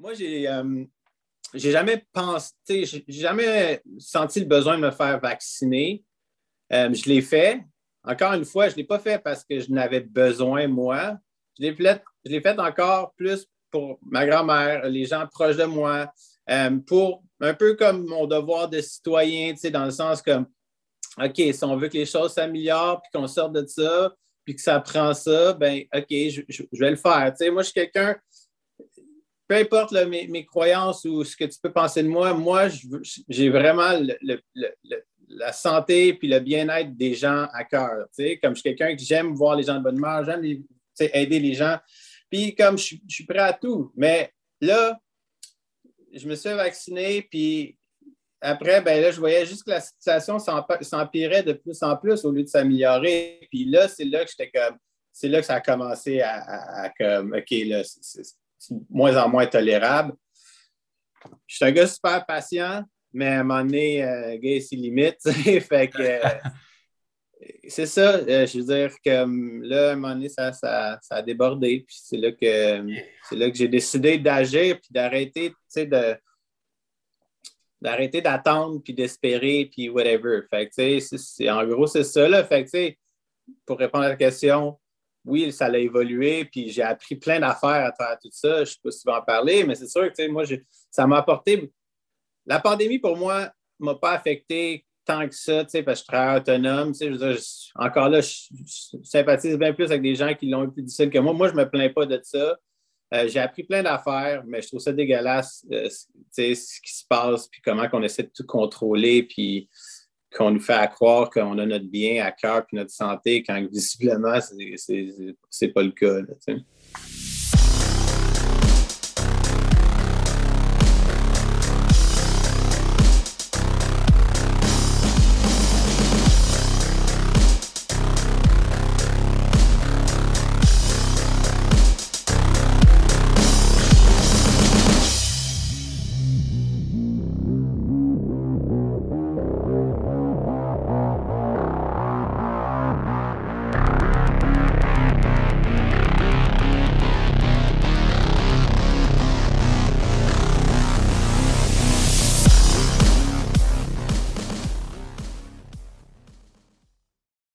Moi, j'ai euh, jamais pensé, j'ai jamais senti le besoin de me faire vacciner. Euh, je l'ai fait. Encore une fois, je ne l'ai pas fait parce que je n'avais besoin, moi. Je l'ai fait, fait encore plus pour ma grand-mère, les gens proches de moi, euh, pour un peu comme mon devoir de citoyen, dans le sens que, OK, si on veut que les choses s'améliorent, puis qu'on sorte de ça, puis que ça prend ça, ben OK, je, vais le faire. moi, je suis quelqu'un, peu importe mes, croyances ou ce que tu peux penser de moi, moi, j'ai vraiment la santé puis le bien-être des gens à cœur. Comme je suis quelqu'un qui j'aime voir les gens de bonne humeur, j'aime aider les gens. Puis comme je, suis prêt à tout. Mais là, je me suis vacciné, puis après, ben là, je voyais juste que la situation s'empirait de plus en plus au lieu de s'améliorer. Puis là, c'est là que j'étais comme, c'est là que ça a commencé à, à comme, OK, là, moins en moins tolérable. Je suis un gars super patient, mais à un moment donné, euh, gars, c'est limite. euh, c'est ça. Euh, je veux dire que là, à un moment donné, ça, a débordé. Puis c'est là que c'est là que j'ai décidé d'agir puis d'arrêter, tu sais, d'arrêter d'attendre puis d'espérer puis whatever. En gros, c'est ça, là. Pour répondre à la question, oui, ça a évolué, puis j'ai appris plein d'affaires à travers tout ça. Je ne sais pas si tu vas en parler, mais c'est sûr que moi, ça m'a apporté. La pandémie, pour moi, ne m'a pas affecté tant que ça, parce que je travaille autonome. encore là, je, sympathise bien plus avec des gens qui l'ont eu plus difficile que moi. Moi, je ne me plains pas de ça. Euh, j'ai appris plein d'affaires, mais je trouve ça dégueulasse, euh, ce qui se passe, puis comment on essaie de tout contrôler, puis qu'on nous fait croire qu'on a notre bien à cœur puis notre santé quand visiblement, c'est pas le cas.